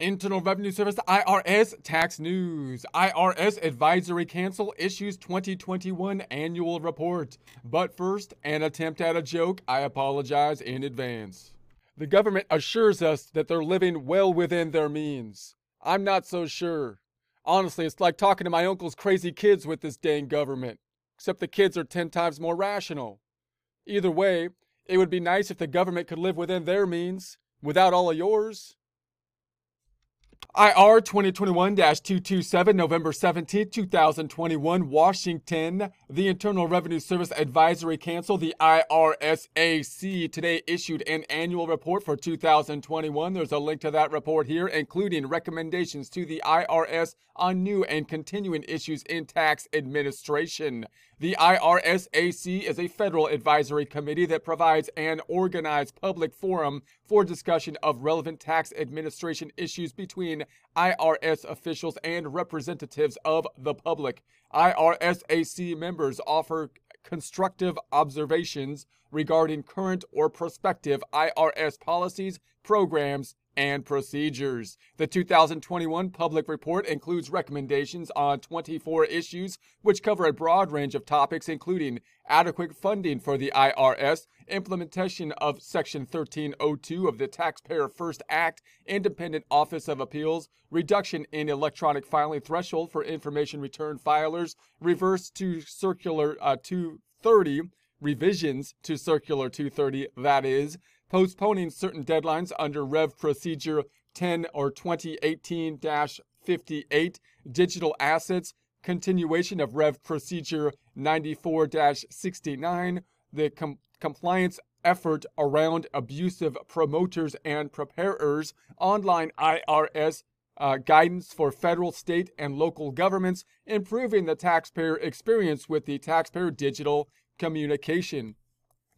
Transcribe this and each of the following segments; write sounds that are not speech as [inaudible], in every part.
Internal Revenue Service IRS tax news. IRS Advisory Council issues 2021 annual report. But first, an attempt at a joke. I apologize in advance. The government assures us that they're living well within their means. I'm not so sure. Honestly, it's like talking to my uncle's crazy kids with this dang government, except the kids are 10 times more rational. Either way, it would be nice if the government could live within their means without all of yours. IR 2021 227, November 17, 2021, Washington. The Internal Revenue Service Advisory Council, the IRSAC, today issued an annual report for 2021. There's a link to that report here, including recommendations to the IRS on new and continuing issues in tax administration. The IRSAC is a federal advisory committee that provides an organized public forum for discussion of relevant tax administration issues between IRS officials and representatives of the public. IRSAC members offer constructive observations regarding current or prospective IRS policies, programs, and procedures. The 2021 public report includes recommendations on 24 issues, which cover a broad range of topics, including adequate funding for the IRS, implementation of Section 1302 of the Taxpayer First Act, Independent Office of Appeals, reduction in electronic filing threshold for information return filers, reverse to Circular uh, 230, revisions to Circular 230, that is, postponing certain deadlines under Rev Procedure 10 or 2018 58, digital assets, continuation of Rev Procedure 94 69, the com- compliance effort around abusive promoters and preparers, online IRS uh, guidance for federal, state, and local governments, improving the taxpayer experience with the taxpayer digital communication.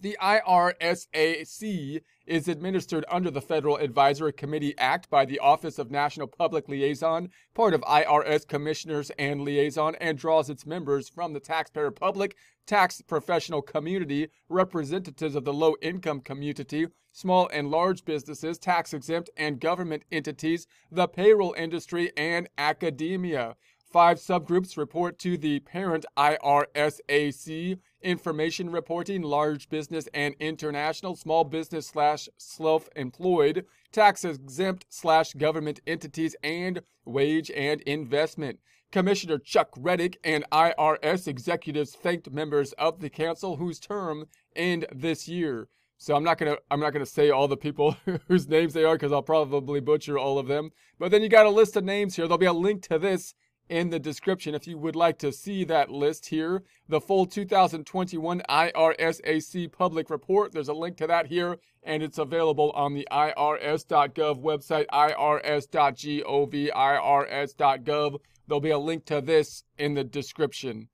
The IRSAC is administered under the Federal Advisory Committee Act by the Office of National Public Liaison, part of IRS Commissioners and Liaison, and draws its members from the taxpayer public, tax professional community, representatives of the low income community, small and large businesses, tax exempt and government entities, the payroll industry, and academia. Five subgroups report to the parent IRSAC information reporting, large business and international, small business slash self employed, tax exempt slash government entities, and wage and investment. Commissioner Chuck Rettig and IRS executives thanked members of the council whose term end this year. So I'm not gonna I'm not gonna say all the people [laughs] whose names they are because I'll probably butcher all of them. But then you got a list of names here. There'll be a link to this in the description if you would like to see that list here. The full 2021 IRSAC public report, there's a link to that here, and it's available on the irs.gov website, irs.gov, irs.gov. There'll be a link to this in the description.